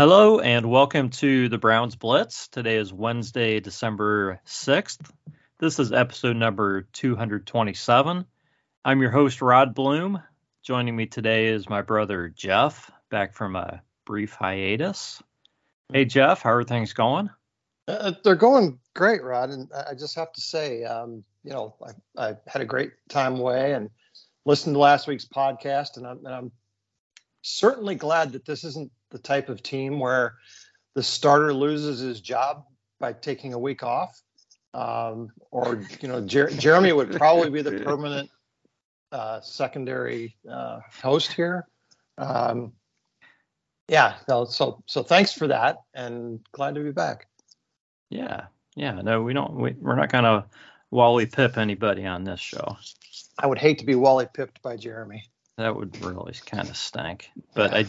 Hello and welcome to the Browns Blitz. Today is Wednesday, December 6th. This is episode number 227. I'm your host, Rod Bloom. Joining me today is my brother, Jeff, back from a brief hiatus. Hey, Jeff, how are things going? Uh, they're going great, Rod. And I just have to say, um, you know, I, I, had a great time away and listened to last week's podcast, and I'm, and I'm certainly glad that this isn't the type of team where the starter loses his job by taking a week off. Um, or you know, Jer- Jeremy would probably be the permanent uh, secondary uh, host here. Um, yeah, no, so so thanks for that, and glad to be back. Yeah, yeah. No, we don't. We, we're not gonna Wally Pipp anybody on this show. I would hate to be Wally pipped by Jeremy. That would really kind of stink. But I,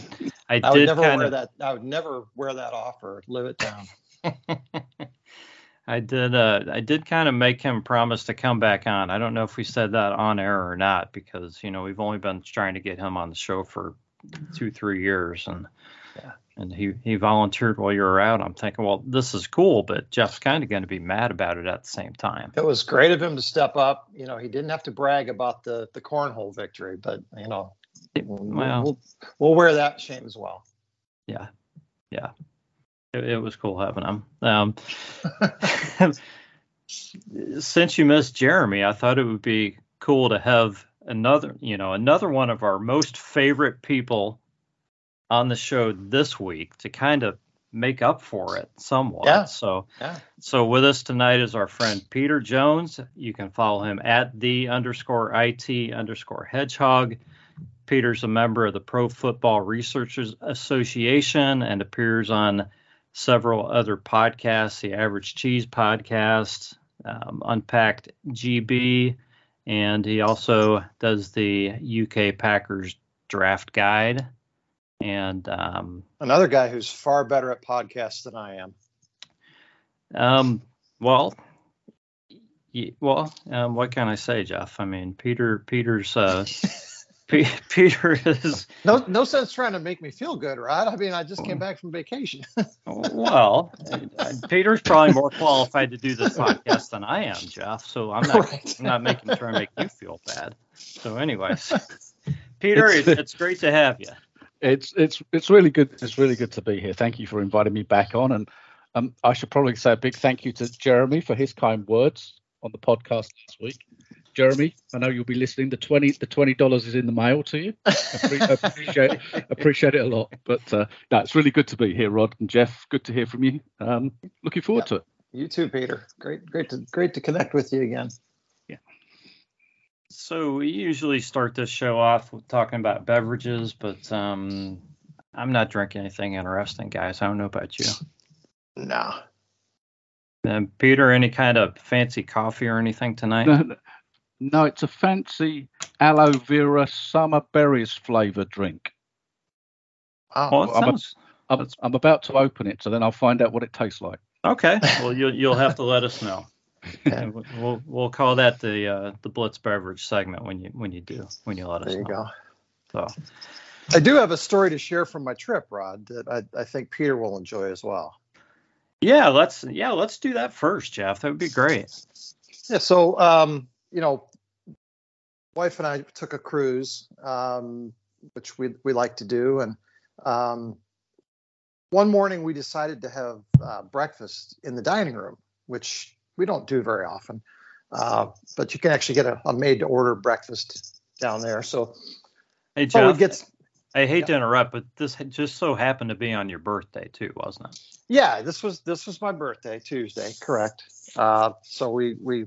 I, I would never kinda, wear that. I would never wear that off or live it down. I did. Uh, I did kind of make him promise to come back on. I don't know if we said that on air or not because you know we've only been trying to get him on the show for two, three years, and yeah. And he he volunteered while you were out. I'm thinking, well, this is cool, but Jeff's kind of going to be mad about it at the same time. It was great of him to step up. You know, he didn't have to brag about the the cornhole victory, but you know, well, we'll, we'll wear that shame as well. Yeah, yeah it, it was cool having him. Um, since you missed Jeremy, I thought it would be cool to have another, you know, another one of our most favorite people on the show this week to kind of make up for it somewhat. Yeah. So, yeah. so with us tonight is our friend Peter Jones. You can follow him at the underscore it underscore hedgehog. Peter's a member of the Pro Football Researchers Association and appears on several other podcasts, the Average Cheese podcast, um, Unpacked GB, and he also does the UK Packers draft guide. And um, another guy who's far better at podcasts than I am. Um, well, well, um, what can I say, Jeff? I mean, Peter, Peter's uh, Peter is no no sense trying to make me feel good, right? I mean, I just came back from vacation. well, Peter's probably more qualified to do this podcast than I am, Jeff. So I'm not right. I'm not making trying to make you feel bad. So, anyways, Peter, it's, it's great to have you. It's it's it's really good. It's really good to be here. Thank you for inviting me back on, and um, I should probably say a big thank you to Jeremy for his kind words on the podcast last week. Jeremy, I know you'll be listening. The twenty the twenty dollars is in the mail to you. I appreciate appreciate it a lot. But uh, no, it's really good to be here, Rod and Jeff. Good to hear from you. Um, looking forward yeah. to it. You too, Peter. Great, great to great to connect with you again. Yeah. So we usually start this show off with talking about beverages, but um, I'm not drinking anything interesting, guys. I don't know about you. No. And Peter, any kind of fancy coffee or anything tonight? No, no, it's a fancy aloe vera summer berries flavor drink. Oh, well, I'm, sounds, a, I'm, I'm, about to open it, so then I'll find out what it tastes like. Okay. Well, you'll you'll have to let us know. we'll we'll call that the uh, the Blitz beverage segment when you when you do when you let us. There you know. go. So. I do have a story to share from my trip, Rod, that I, I think Peter will enjoy as well. Yeah, let's yeah let's do that first, Jeff. That would be great. Yeah. So um, you know, wife and I took a cruise, um, which we we like to do, and um, one morning we decided to have uh, breakfast in the dining room, which we don't do very often. Uh, but you can actually get a, a made-to-order breakfast down there. So, hey Jeff, gets, I hate yeah. to interrupt, but this just so happened to be on your birthday too, wasn't it? Yeah, this was this was my birthday, Tuesday, correct. Uh, so we we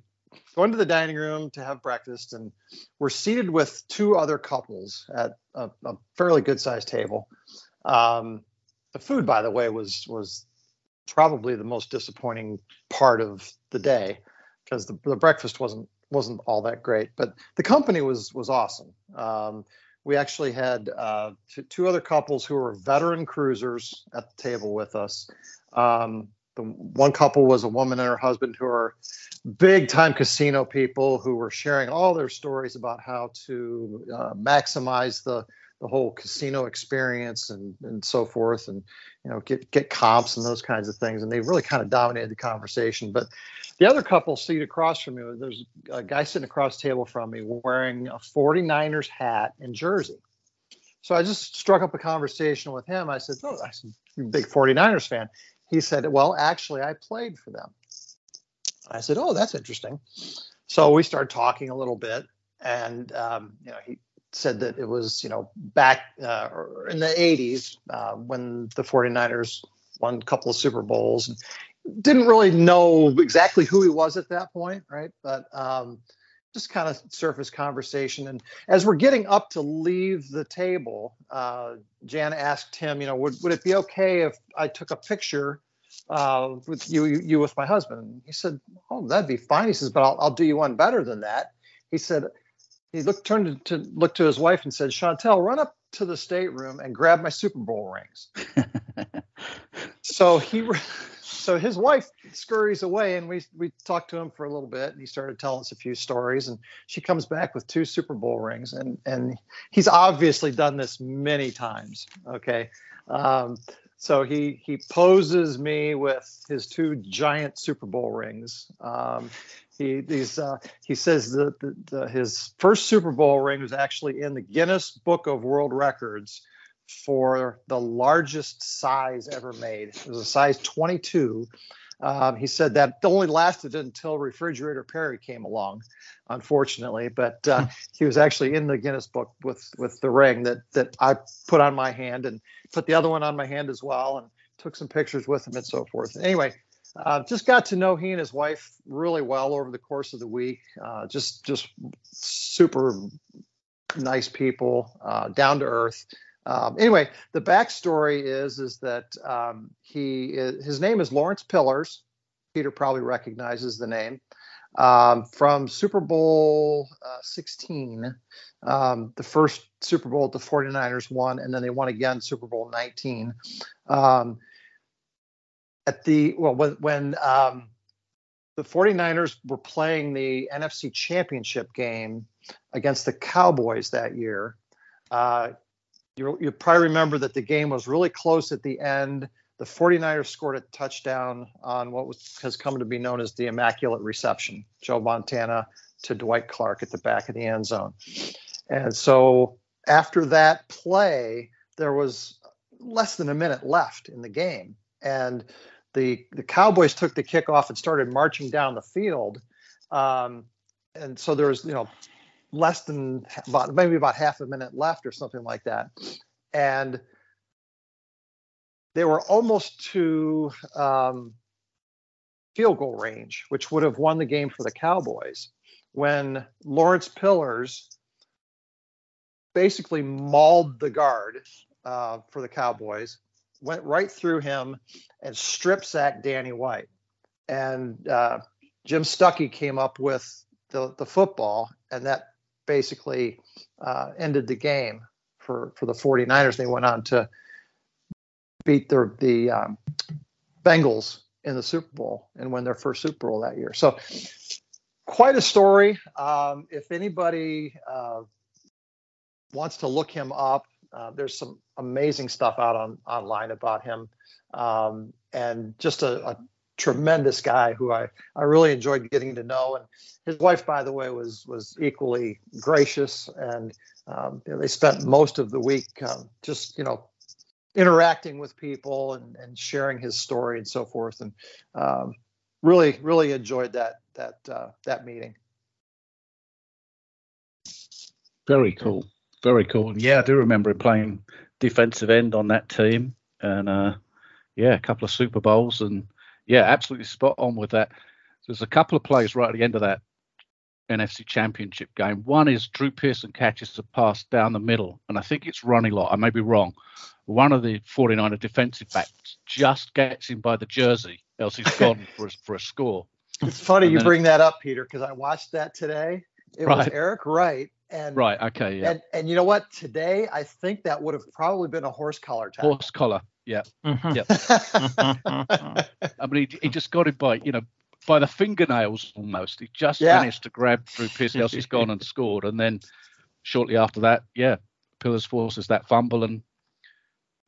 go into the dining room to have breakfast, and we're seated with two other couples at a, a fairly good sized table. Um, the food, by the way, was was probably the most disappointing part of the day because the, the breakfast wasn't wasn't all that great, but the company was was awesome. Um, we actually had uh, two, two, other couples who were veteran cruisers at the table with us. Um, the one couple was a woman and her husband who are big time casino people who were sharing all their stories about how to uh, maximize the the whole casino experience and and so forth, and you know get get comps and those kinds of things. And they really kind of dominated the conversation. But the other couple seated across from me, there's a guy sitting across the table from me wearing a 49ers hat and jersey. So I just struck up a conversation with him. I said, "Oh, I said, you're a big 49ers fan." He said, "Well, actually, I played for them." I said, "Oh, that's interesting." So we started talking a little bit, and um, you know, he said that it was you know back uh, in the 80s uh, when the 49ers won a couple of Super Bowls. And didn't really know exactly who he was at that point, right? But um, just kind of surface conversation. And as we're getting up to leave the table, uh, Jan asked him, you know, would, would it be okay if I took a picture uh, with you, you with my husband? He said, oh, that'd be fine. He says, but I'll, I'll do you one better than that. He said, he looked, turned to, look to his wife and said, Chantel, run up to the stateroom and grab my Super Bowl rings. so he so his wife scurries away and we we talked to him for a little bit and he started telling us a few stories and she comes back with two super bowl rings and and he's obviously done this many times okay um, so he he poses me with his two giant super bowl rings um, he these uh, he says that the, the, his first super bowl ring was actually in the guinness book of world records for the largest size ever made. It was a size 22. Um, he said that only lasted until Refrigerator Perry came along, unfortunately. But uh, he was actually in the Guinness Book with with the ring that that I put on my hand and put the other one on my hand as well, and took some pictures with him and so forth. Anyway, uh, just got to know he and his wife really well over the course of the week. Uh, just just super nice people, uh, down to earth. Um, anyway, the backstory is is that um, he is, his name is Lawrence Pillers. Peter probably recognizes the name um, from Super Bowl uh, 16, um, the first Super Bowl the 49ers won, and then they won again Super Bowl 19. Um, at the well, when, when um, the 49ers were playing the NFC Championship game against the Cowboys that year. Uh, you you probably remember that the game was really close at the end. The 49ers scored a touchdown on what was, has come to be known as the Immaculate Reception, Joe Montana to Dwight Clark at the back of the end zone. And so after that play, there was less than a minute left in the game. And the, the Cowboys took the kickoff and started marching down the field. Um, and so there was, you know, less than about maybe about half a minute left or something like that, and they were almost to um, field goal range, which would have won the game for the Cowboys. When Lawrence Pillers basically mauled the guard uh, for the Cowboys, went right through him and strip sacked Danny White. And uh, Jim Stuckey came up with the, the football, and that basically uh, ended the game for, for the 49ers. They went on to beat their, the um, Bengals in the Super Bowl and win their first Super Bowl that year. So, quite a story. Um, if anybody uh, wants to look him up, uh, there's some amazing stuff out on online about him, um, and just a, a, tremendous guy who I, I really enjoyed getting to know. And his wife, by the way, was was equally gracious, and um, they spent most of the week um, just you know interacting with people and, and sharing his story and so forth. And um, really, really enjoyed that that uh, that meeting. Very cool. Very cool. Yeah, I do remember him playing defensive end on that team, and uh, yeah, a couple of Super Bowls and yeah, absolutely spot on with that. There's a couple of plays right at the end of that NFC Championship game. One is Drew Pearson catches a pass down the middle, and I think it's Ronnie Lott. I may be wrong. One of the 49er defensive backs just gets him by the jersey, else he's gone for a, for a score. It's funny and you bring that up, Peter, because I watched that today. It right. was Eric Wright. And, right. Okay. Yeah. And, and you know what? Today, I think that would have probably been a horse collar tackle. Horse collar. Yeah. Mm-hmm. Yeah. I mean, he, he just got it by, you know, by the fingernails almost. He just yeah. managed to grab Drew Pearson. Else he's gone and scored. And then shortly after that, yeah, Pillers forces that fumble, and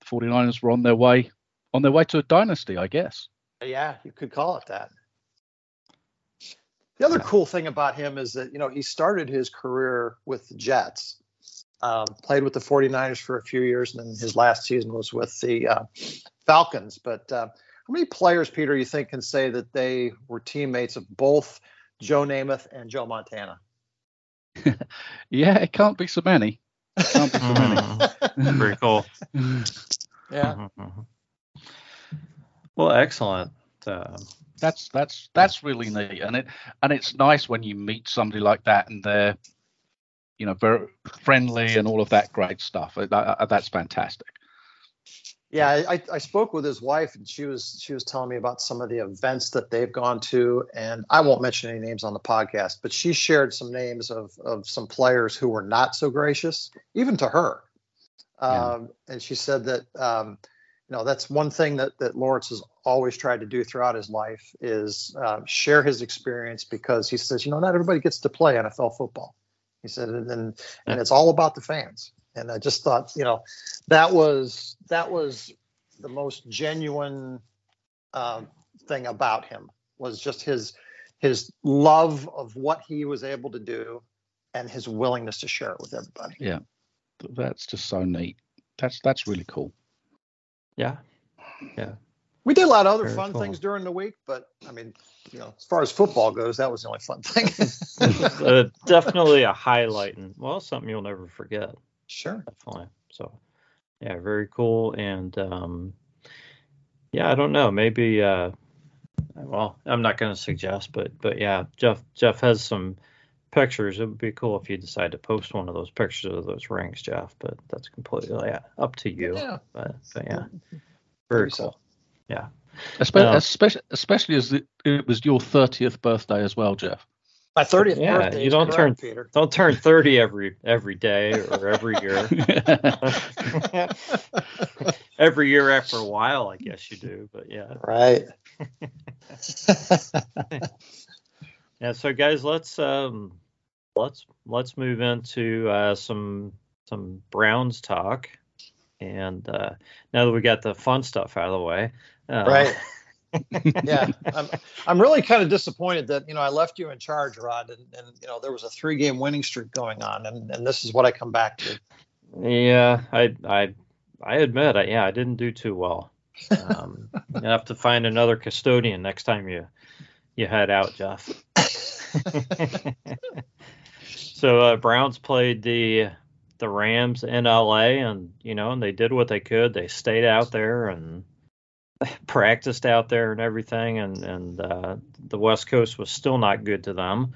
the 49ers were on their way on their way to a dynasty, I guess. Yeah, you could call it that. The other cool thing about him is that, you know, he started his career with the Jets, um, played with the 49ers for a few years, and then his last season was with the uh, Falcons. But uh, how many players, Peter, you think can say that they were teammates of both Joe Namath and Joe Montana? yeah, it can't be so many. It can't be so many. Mm-hmm. Very cool. Yeah. Mhm. Well, excellent. Uh, that's that's that's really neat, and it and it's nice when you meet somebody like that and they're, you know, very friendly and all of that great stuff. That's fantastic. Yeah, I, I spoke with his wife, and she was she was telling me about some of the events that they've gone to, and I won't mention any names on the podcast, but she shared some names of of some players who were not so gracious, even to her. Yeah. Um, and she said that um, you know that's one thing that that Lawrence has always tried to do throughout his life is uh, share his experience because he says you know not everybody gets to play NFL football. He said and and, and it's all about the fans. And I just thought you know that was that was the most genuine um, thing about him was just his his love of what he was able to do and his willingness to share it with everybody. Yeah, that's just so neat. That's that's really cool. Yeah, yeah. We did a lot of other Very fun cool. things during the week, but I mean, you know, as far as football goes, that was the only fun thing. uh, definitely a highlight and well, something you'll never forget. sure. Definitely. So, yeah, very cool. And um, yeah, I don't know. Maybe. Uh, well, I'm not going to suggest, but but yeah, Jeff Jeff has some pictures. It would be cool if you decide to post one of those pictures of those rings, Jeff. But that's completely yeah, up to you. Yeah. But, but yeah, very Maybe so. Cool. Yeah. Espe- Yeah. especially especially as it, it was your 30th birthday as well, Jeff. My 30th Yeah, birthday. you don't correct, turn- Peter. Don't turn 30 every every day or every year. every year after a while, I guess you do. But yeah. Right. Yeah, so guys, let's um let's let's move into uh some some Browns talk. And uh now that we got the fun stuff out of the way. Uh, right. yeah, I'm, I'm really kind of disappointed that you know I left you in charge, Rod, and, and you know there was a three game winning streak going on, and, and this is what I come back to. Yeah, I I I admit I yeah, I didn't do too well. Um you have to find another custodian next time you you head out, Jeff. so uh, Browns played the the Rams in LA, and you know, and they did what they could. They stayed out there and practiced out there and everything, and and uh, the West Coast was still not good to them.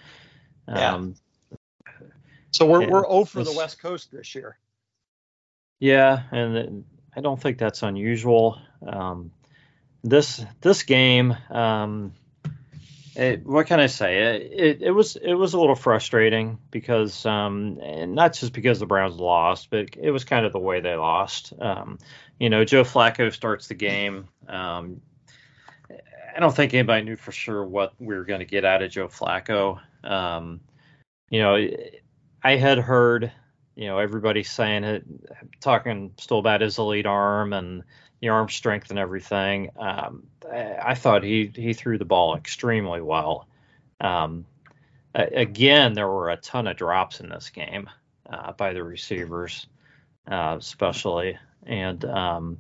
Yeah. Um, So we're Yeah, we're 0 for the West Coast this year. Yeah, and I don't think that's unusual. Um, this this game, um, it, what can I say? It, it it was it was a little frustrating because um, not just because the Browns lost, but it was kind of the way they lost. Um, you know, Joe Flacco starts the game. Um, I don't think anybody knew for sure what we were going to get out of Joe Flacco. Um, you know, I had heard you know everybody saying it talking still about his elite arm and the arm strength and everything um, I, I thought he he threw the ball extremely well. Um, again there were a ton of drops in this game uh, by the receivers uh, especially. And um,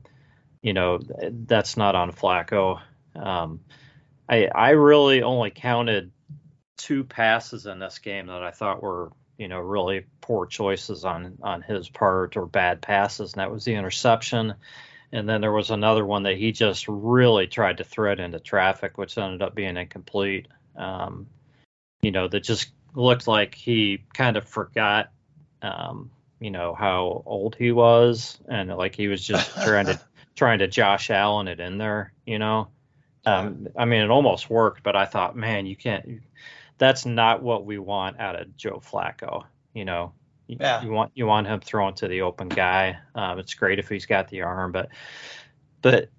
you know that's not on Flacco. Um, I I really only counted two passes in this game that I thought were you know really poor choices on on his part or bad passes and that was the interception and then there was another one that he just really tried to thread into traffic which ended up being incomplete. Um, you know that just looked like he kind of forgot um, you know how old he was. And like he was just trying to trying to Josh Allen it in there you know? Um, I mean it almost worked but I thought man you can't that's not what we want out of Joe Flacco. You know, you, Yeah. you want you want him throwing to the open guy. Um, it's great if he's got the arm, but but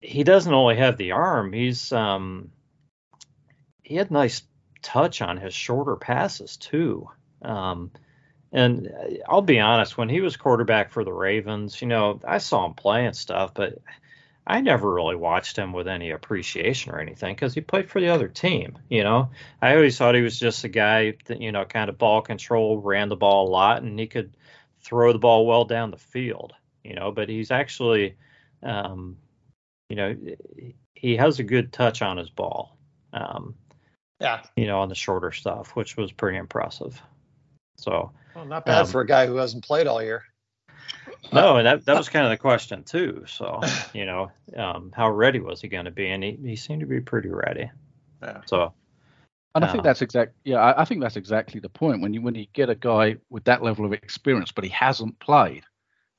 he doesn't only have the arm. He's um he had nice touch on his shorter passes too. Um, And I'll be honest, when he was quarterback for the Ravens, you know, I saw him play and stuff, but I never really watched him with any appreciation or anything because he played for the other team. You know, I always thought he was just a guy that you know kind of ball control, ran the ball a lot, and he could throw the ball well down the field. You know, but he's actually, um, you know, he has a good touch on his ball. Um, yeah. You know, on the shorter stuff, which was pretty impressive. So. Well, not bad um, for a guy who hasn't played all year. No, and that that was kind of the question too. So you know, um, how ready was he going to be? And he, he seemed to be pretty ready. Yeah. So. And I think uh, that's exact. Yeah, I, I, think that's exactly the point. When you when you get a guy with that level of experience, but he hasn't played,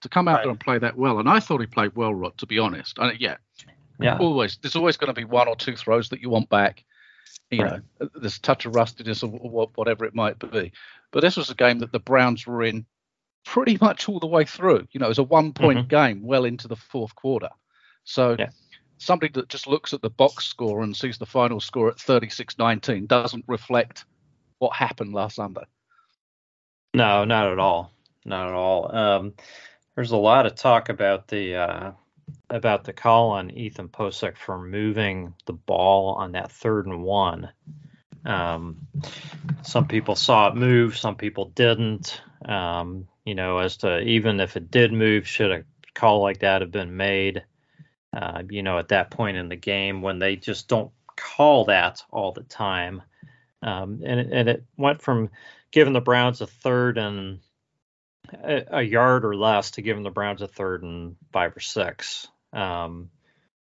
to come out right. there and play that well. And I thought he played well, Rod. To be honest, I, yeah, yeah. Always, there's always going to be one or two throws that you want back. You right. know, there's a touch of rustiness or whatever it might be. But this was a game that the Browns were in pretty much all the way through. You know, it was a one point mm-hmm. game well into the fourth quarter. So yeah. somebody that just looks at the box score and sees the final score at 36 19 doesn't reflect what happened last Sunday. No, not at all. Not at all. Um, there's a lot of talk about the uh, about the call on Ethan Pocic for moving the ball on that third and one. Um, some people saw it move, some people didn't. Um, you know, as to even if it did move, should a call like that have been made? Uh, you know, at that point in the game when they just don't call that all the time. Um, and, it, and it went from giving the Browns a third and a, yard or less to giving the Browns a third and five or six. Um,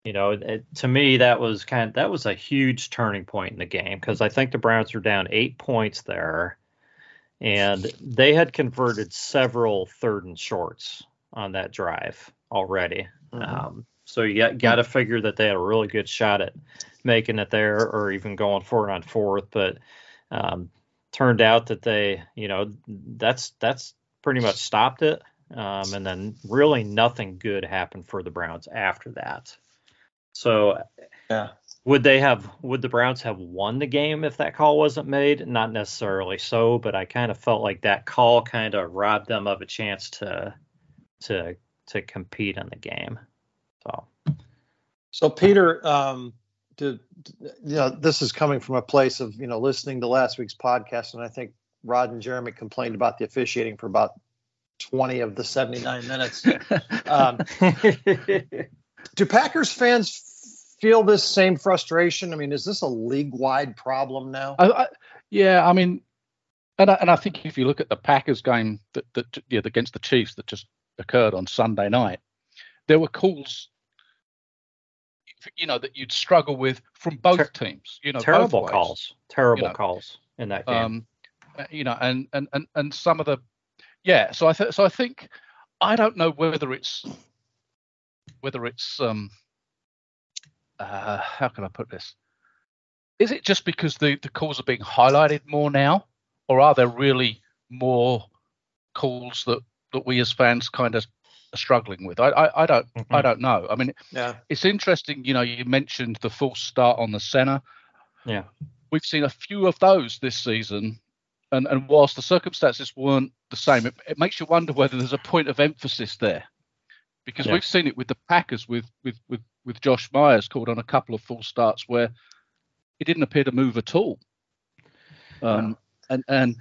you know, it, to me that was kind of, that was a huge turning point in the game because I think the Browns were down eight points there, and they had converted several third and shorts on that drive already. Mm-hmm. Um, so you got to figure that they had a really good shot at making it there or even going for it on fourth, but um, turned out that they, you know, that's that's pretty much stopped it. Um, and then really nothing good happened for the Browns after that. So yeah. Would they have would the Browns have won the game if that call wasn't made? Not necessarily so, but I kind of felt like that call kind of robbed them of a chance to to to compete in the game. So So Peter, um to, you know, this is coming from a place of, you know, listening to last week's podcast and I think Rod and Jeremy complained about the officiating for about 20 of the 79 minutes. Um, do Packers fans feel this same frustration? I mean, is this a league wide problem now? I, I, yeah, I mean, and I, and I think if you look at the Packers game that, that yeah, against the Chiefs that just occurred on Sunday night, there were calls you know that you'd struggle with from both Ter- teams. You know, terrible calls, terrible you know, calls in that game. Um, you know, and and and and some of the, yeah. So I th- so I think I don't know whether it's whether it's um uh, how can I put this? Is it just because the the calls are being highlighted more now, or are there really more calls that that we as fans kind of are struggling with? I I, I don't mm-hmm. I don't know. I mean, yeah. it's interesting. You know, you mentioned the false start on the center. Yeah, we've seen a few of those this season and and whilst the circumstances weren't the same, it, it makes you wonder whether there's a point of emphasis there, because yeah. we've seen it with the Packers with with with with Josh Myers called on a couple of false starts where he didn't appear to move at all. Um, yeah. and and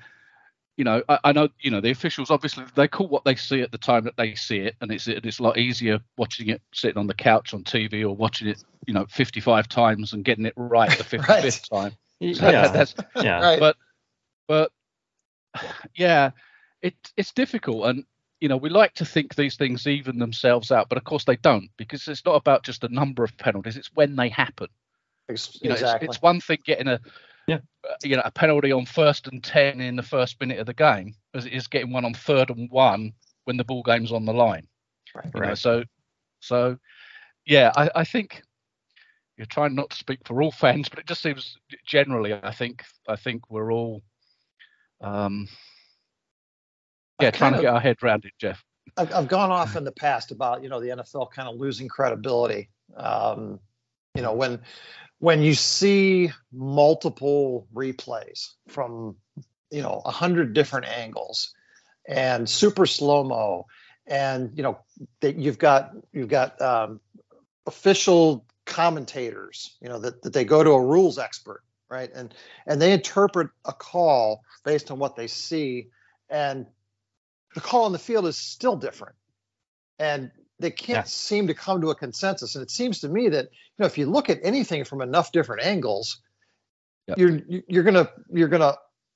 you know, I, I, know you know the officials obviously they call what they see at the time that they see it, and it's it's a lot easier watching it sitting on the couch on TV or watching it you know 55 times and getting it right the 55th right. time. So yeah, that's yeah. Right. But but yeah, it, it's difficult. And, you know, we like to think these things even themselves out, but of course they don't because it's not about just the number of penalties, it's when they happen. You know, exactly. it's, it's one thing getting a yeah. Uh, you know, a penalty on first and ten in the first minute of the game, as it is getting one on third and one when the ball game's on the line. Right. right. Know, so, so yeah, I, I think you're trying not to speak for all fans, but it just seems generally, I think, I think we're all um, yeah, trying to get our head around it, Jeff. I've, I've, gone off in the past about you know the NFL kind of losing credibility. Um, you know when when you see multiple replays from you know a hundred different angles, and super slow mo, and you know that you've got you've got um, official commentators, you know that, that they go to a rules expert, right, and and they interpret a call based on what they see, and the call on the field is still different, and they can't yeah. seem to come to a consensus. And it seems to me that you know if you look at anything from enough different angles, yep. you're you're gonna you're gonna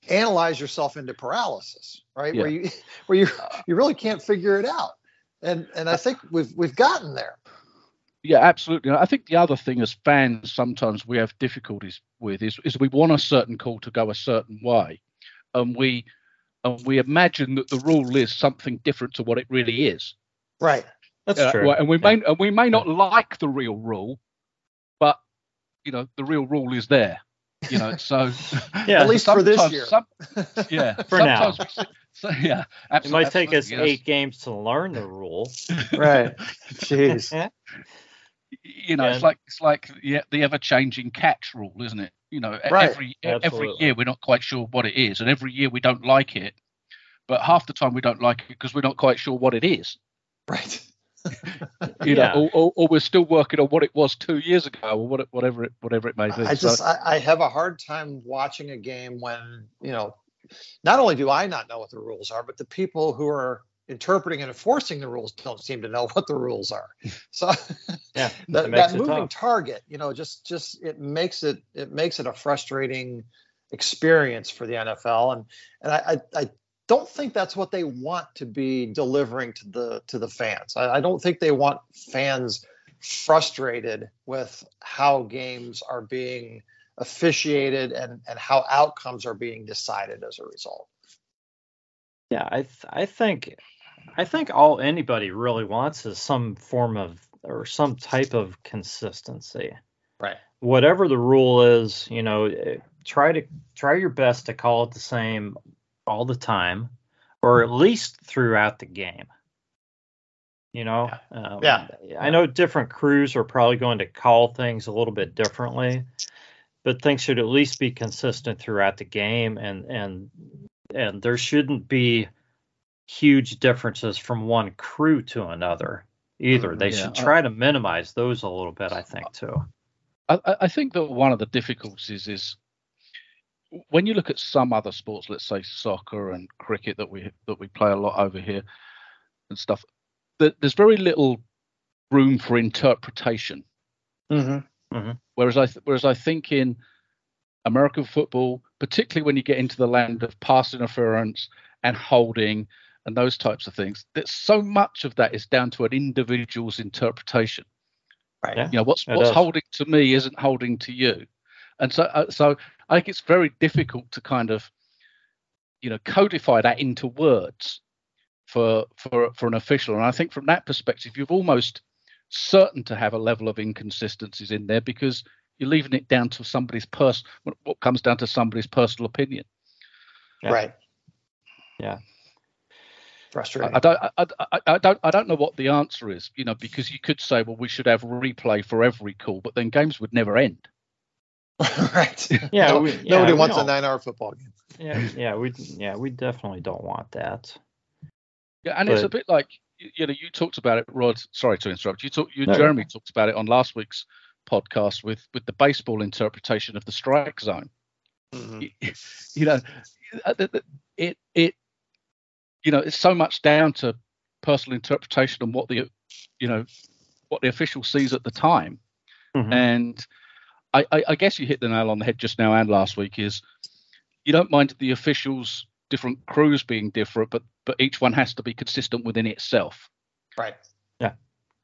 analyze yourself into paralysis, right? Yeah. Where you where you you really can't figure it out. And and I think we've we've gotten there. Yeah, absolutely. I think the other thing as fans sometimes we have difficulties with is is we want a certain call to go a certain way, and we and we imagine that the rule is something different to what it really is. Right. That's uh, true. And we may and we may not like the real rule, but you know the real rule is there. You know, so yeah, at least for this year. Some, yeah, for now. So, yeah, absolutely. It might take us yes. eight games to learn the rule. right. Jeez. you know, it's like it's like the, the ever changing catch rule, isn't it? You know, right. every Absolutely. every year we're not quite sure what it is, and every year we don't like it. But half the time we don't like it because we're not quite sure what it is. Right. you yeah. know, or, or, or, we're still working on what it was two years ago, or what, whatever it whatever it may be. I just so, I, I have a hard time watching a game when you know, not only do I not know what the rules are, but the people who are interpreting and enforcing the rules don't seem to know what the rules are. So yeah, that, that moving tough. target, you know, just just it makes it it makes it a frustrating experience for the NFL. And and I I, I don't think that's what they want to be delivering to the to the fans. I, I don't think they want fans frustrated with how games are being officiated and and how outcomes are being decided as a result. Yeah, I th- I think I think all anybody really wants is some form of or some type of consistency. Right. Whatever the rule is, you know, eh, try to try your best to call it the same all the time, or at least throughout the game. You know, yeah. Um, yeah. I know different crews are probably going to call things a little bit differently, but things should at least be consistent throughout the game, and and and there shouldn't be huge differences from one crew to another either. They yeah. should try to minimize those a little bit, I think, too. I, I think that one of the difficulties is when you look at some other sports, let's say soccer and cricket that we that we play a lot over here and stuff, there's very little room for interpretation. Mm-hmm. Mm-hmm. Whereas I th- whereas I think in American football, particularly when you get into the land of pass interference and holding and those types of things, that so much of that is down to an individual's interpretation. Right. You know what's what's holding to me isn't holding to you, and so uh, so I think it's very difficult to kind of, you know, codify that into words for for for an official. And I think from that perspective, you're almost certain to have a level of inconsistencies in there because you're leaving it down to somebody's person. What comes down to somebody's personal opinion. Yeah. Right. Yeah. Frustrating. I, I, don't. I, I, I, don't. I don't know what the answer is. You know, because you could say, well, we should have replay for every call, but then games would never end. right. Yeah, no, we, yeah Nobody wants a nine-hour football game. Yeah, yeah, we yeah we definitely don't want that. Yeah, and but, it's a bit like you know you talked about it, Rod. Sorry to interrupt. You talked. You no, Jeremy talked about it on last week's podcast with with the baseball interpretation of the strike zone. Mm-hmm. You, you know, it it you know it's so much down to personal interpretation and what the you know what the official sees at the time, mm-hmm. and I, I, I guess you hit the nail on the head just now and last week is you don't mind the officials different crews being different, but but each one has to be consistent within itself. Right. Yeah.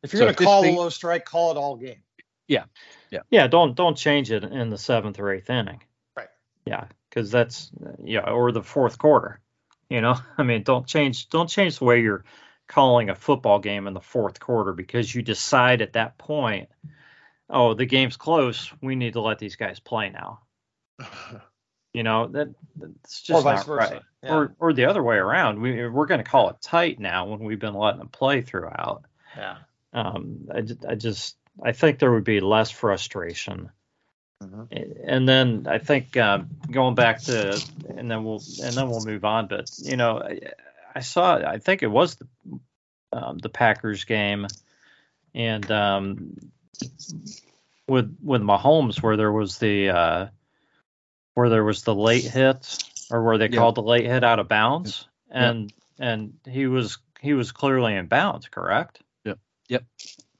If you're so going to call a low strike, call it all game. Yeah. Yeah. Yeah. Don't don't change it in the seventh or eighth inning. Right. Yeah, because that's yeah, or the fourth quarter. You know, I mean, don't change don't change the way you're calling a football game in the fourth quarter because you decide at that point oh, the game's close. We need to let these guys play now. you know that that's just not versa. right. Yeah. Or or the other way around. We we're going to call it tight now when we've been letting them play throughout. Yeah. Um. I, I just I think there would be less frustration. Mm-hmm. And then I think uh, going back to and then we'll and then we'll move on. But you know, I, I saw. I think it was the um, the Packers game, and um, with with Mahomes, where there was the uh, where there was the late hit, or where they Yeah. called the late hit out of bounds, Yeah. and and he was he was clearly in bounds, correct? Yep. Yep.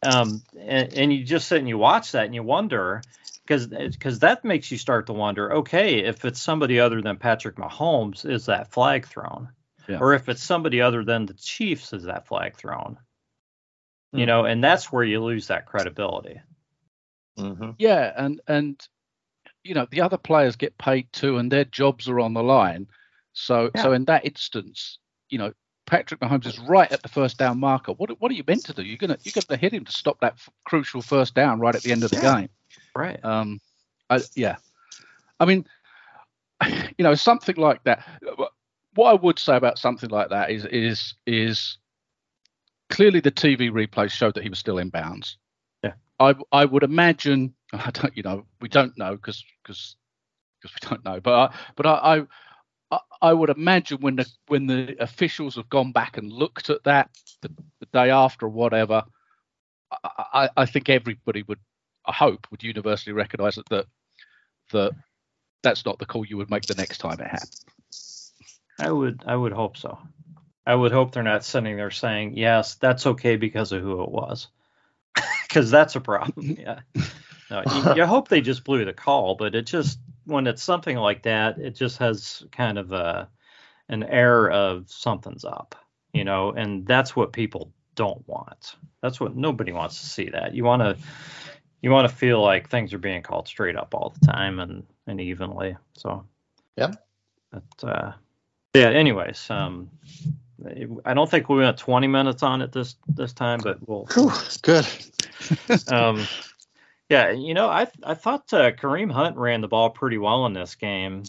Um, and, and you just sit and you watch that and you wonder because because that makes you start to wonder, okay, if it's somebody other than Patrick Mahomes, is that flag thrown? Yeah. Or if it's somebody other than the Chiefs, is that flag thrown? You Hmm. know, and that's where you lose that credibility. Mm-hmm. Yeah, and and you know the other players get paid too, and their jobs are on the line. So so in that instance, you know Patrick Mahomes is right at the first down marker. What what are you meant to do? You're gonna you're gonna hit him to stop that f- crucial first down right at the end of the Yeah. game. Right. Um, I, yeah, I mean, you know, something like that. What I would say about something like that is is is clearly the TV replay showed that he was still in bounds. Yeah. I I would imagine. I don't. You know, we don't know because because because we don't know. But I, but I. I I- would imagine when the when the officials have gone back and looked at that the, the day after or whatever, I, I, I think everybody would I hope would universally recognise that that that that's not the call you would make the next time it happened. I would I would hope so. I would hope they're not sitting there saying, yes, that's okay because of who it was. Because that's a problem. Yeah. No, you, you hope they just blew the call, but it just when it's something like that, it just has kind of a an air of something's up, you know, and that's what people don't want. That's what nobody wants to see. That you want to you want to feel like things are being called straight up all the time and and evenly. So Yeah. But uh, yeah. Anyways, um, I don't think we went 20 minutes on it this this time, but we'll Whew, good. um, yeah, you know, I I thought uh, Kareem Hunt ran the ball pretty well in this game.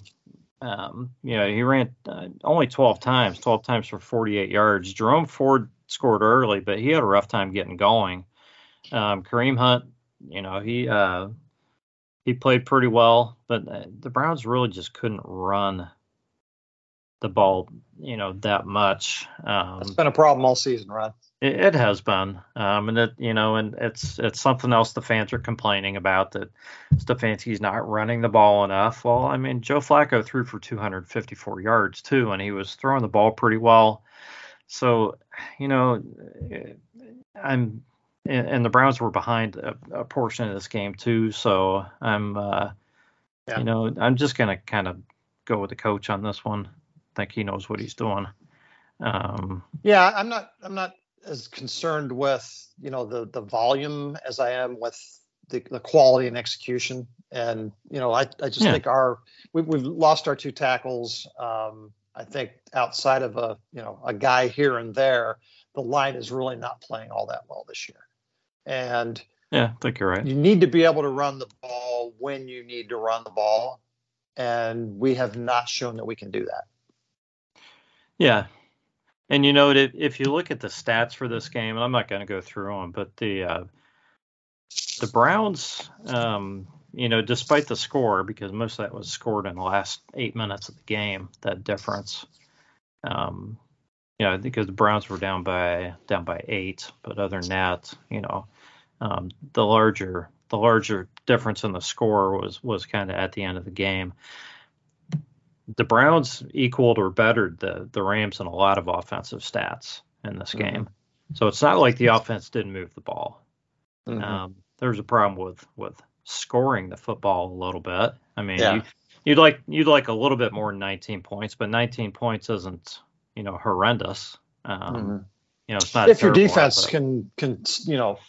Um, you know, he ran uh, only 12 times, 12 times for 48 yards. Jerome Ford scored early, but he had a rough time getting going. Um, Kareem Hunt, you know, he uh, he played pretty well, but uh, the Browns really just couldn't run the ball, you know, that much. Um, That's been a problem all season, Rod. it, it has been, um, and it you know, and it's it's something else the fans are complaining about that Stefanski's not running the ball enough. Well, I mean, Joe Flacco threw for 254 yards too, and he was throwing the ball pretty well. So, you know, I'm and, and the Browns were behind a, a portion of this game too. So I'm, uh, Yeah. you know, I'm just gonna kind of go with the coach on this one. think he knows what he's doing. Um, Yeah, I'm not. I'm not as concerned with you know the the volume as I am with the, the quality and execution. And you know, I I just Yeah. think our we, we've lost our two tackles. Um, I think outside of a you know a guy here and there, the line is really not playing all that well this year. And yeah, I think you're right. you need to be able to run the ball when you need to run the ball, and we have not shown that we can do that. Yeah. And you know, if, if you look at the stats for this game, and I'm not going to go through them, but the uh, the Browns, um, you know, despite the score, because most of that was scored in the last eight minutes of the game, that difference. Um, you know, because the Browns were down by down by eight, but other than that, you know, um, the larger the larger difference in the score was was kind of at the end of the game the Browns equaled or bettered the the Rams in a lot of offensive stats in this Mhm. game. So it's not like the offense didn't move the ball. Mhm. Um, there's a problem with with scoring the football a little bit. I mean, Yeah. you, you'd like you'd like a little bit more than 19 points, but 19 points isn't you know horrendous. Um, Mhm. You know, it's not if your defense can can you know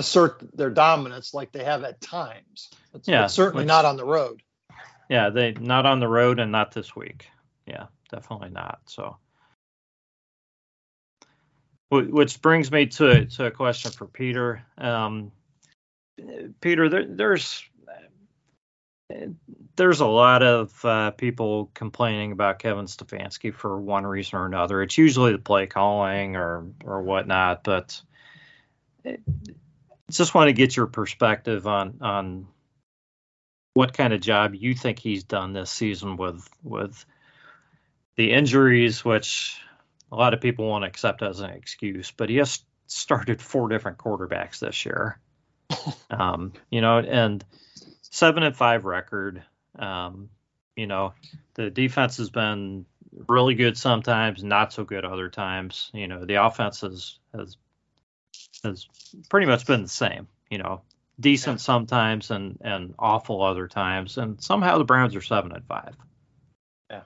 assert their dominance like they have at times. It's, Yeah, it's certainly which- not on the road. Yeah, they not on the road and not this week. Yeah, definitely not. So, which brings me to to a question for Peter. Um, Peter, there, there's there's a lot of uh, people complaining about Kevin Stefanski for one reason or another. It's usually the play calling or or whatnot, but it, just want to get your perspective on on what kind of job you think he's done this season with with the injuries, which a lot of people want to accept as an excuse, but he has started four different quarterbacks this year. um, you know, and seven and five record. Um, you know, the defense has been really good sometimes, not so good other times. You know, the offense has has has pretty much been the same. You know, decent yeah. sometimes and and awful other times, and somehow the Browns are seven and five. Yeah,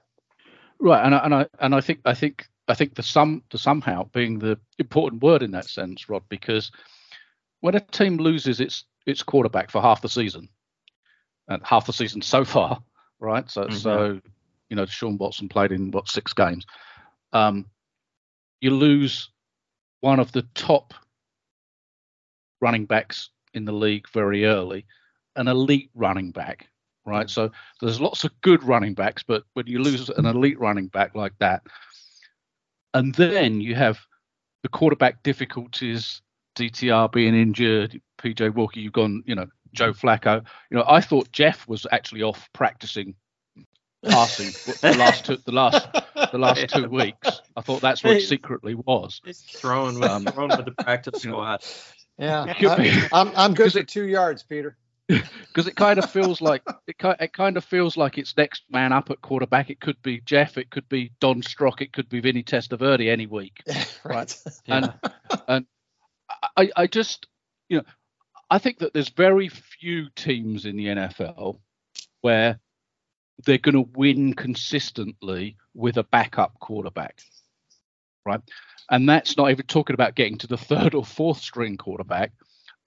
right, and I, and I and I think I think I think the sum the somehow being the important word in that sense, Rod, because when a team loses its its quarterback for half the season, and half the season so far, right? So mm-hmm. so you know, Sean Watson played in what six games. Um, you lose one of the top running backs in the league very early, an elite running back, right? Mm. So there's lots of good running backs, but when you lose an elite running back like that, and then you have the quarterback difficulties, DTR being injured, PJ Walker, you've gone, you know, Joe Flacco. You know, I thought Jeff was actually off practicing passing the last two, the last the last yeah. two weeks. I thought that's what it secretly was. It's thrown with, um, thrown with the practice squad. Yeah, I, I'm I'm good at two yards, Peter. Because it kind of feels like it, it kind of feels like it's next man up at quarterback. It could be Jeff, it could be Don Strock, it could be Vinny Testaverde any week, right? And and I I just you know I think that there's very few teams in the NFL where they're going to win consistently with a backup quarterback, right? And that's not even talking about getting to the third or fourth string quarterback.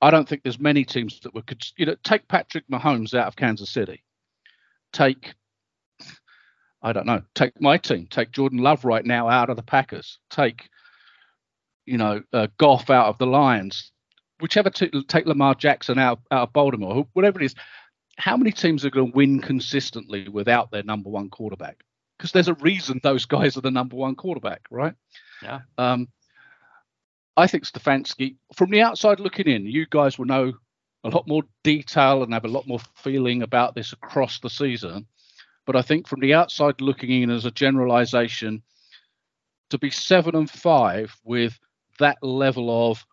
I don't think there's many teams that would, you know, take Patrick Mahomes out of Kansas City, take, I don't know, take my team, take Jordan Love right now out of the Packers, take, you know, uh, Goff out of the Lions, whichever t- take Lamar Jackson out out of Baltimore, whatever it is how many teams are going to win consistently without their number one quarterback? Because there's a reason those guys are the number one quarterback, right? Yeah. Um, I think Stefanski, from the outside looking in, you guys will know a lot more detail and have a lot more feeling about this across the season. But I think from the outside looking in as a generalization, to be seven and five with that level of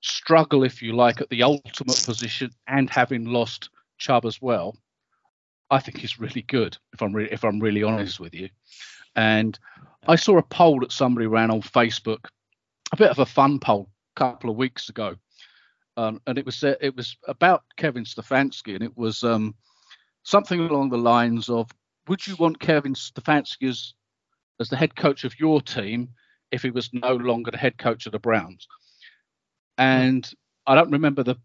struggle, if you like, at the ultimate position and having lost Chubb as well, I think is really good. If I'm re- if I'm really honest with you, and I saw a poll that somebody ran on Facebook, a bit of a fun poll, a couple of weeks ago, um, and it was uh, it was about Kevin Stefanski, and it was um, something along the lines of, "Would you want Kevin Stefanski as as the head coach of your team if he was no longer the head coach of the Browns?" And I don't remember the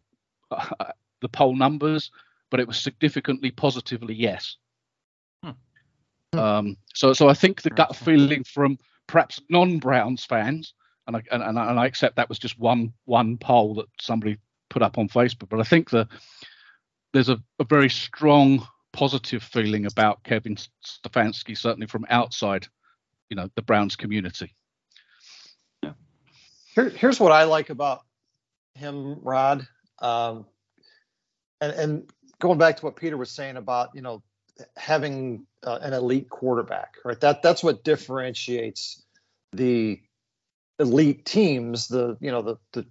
uh, the poll numbers, but it was significantly positively yes. Hmm. Um, so, so I think the gut feeling from perhaps non-Browns fans, and I, and, and I accept that was just one one poll that somebody put up on Facebook, but I think the there's a, a very strong positive feeling about Kevin Stefanski, certainly from outside, you know, the Browns community. Here, here's what I like about him, Rod, um, and and going back to what Peter was saying about you know having uh, an elite quarterback, right? That that's what differentiates the elite teams, the you know the the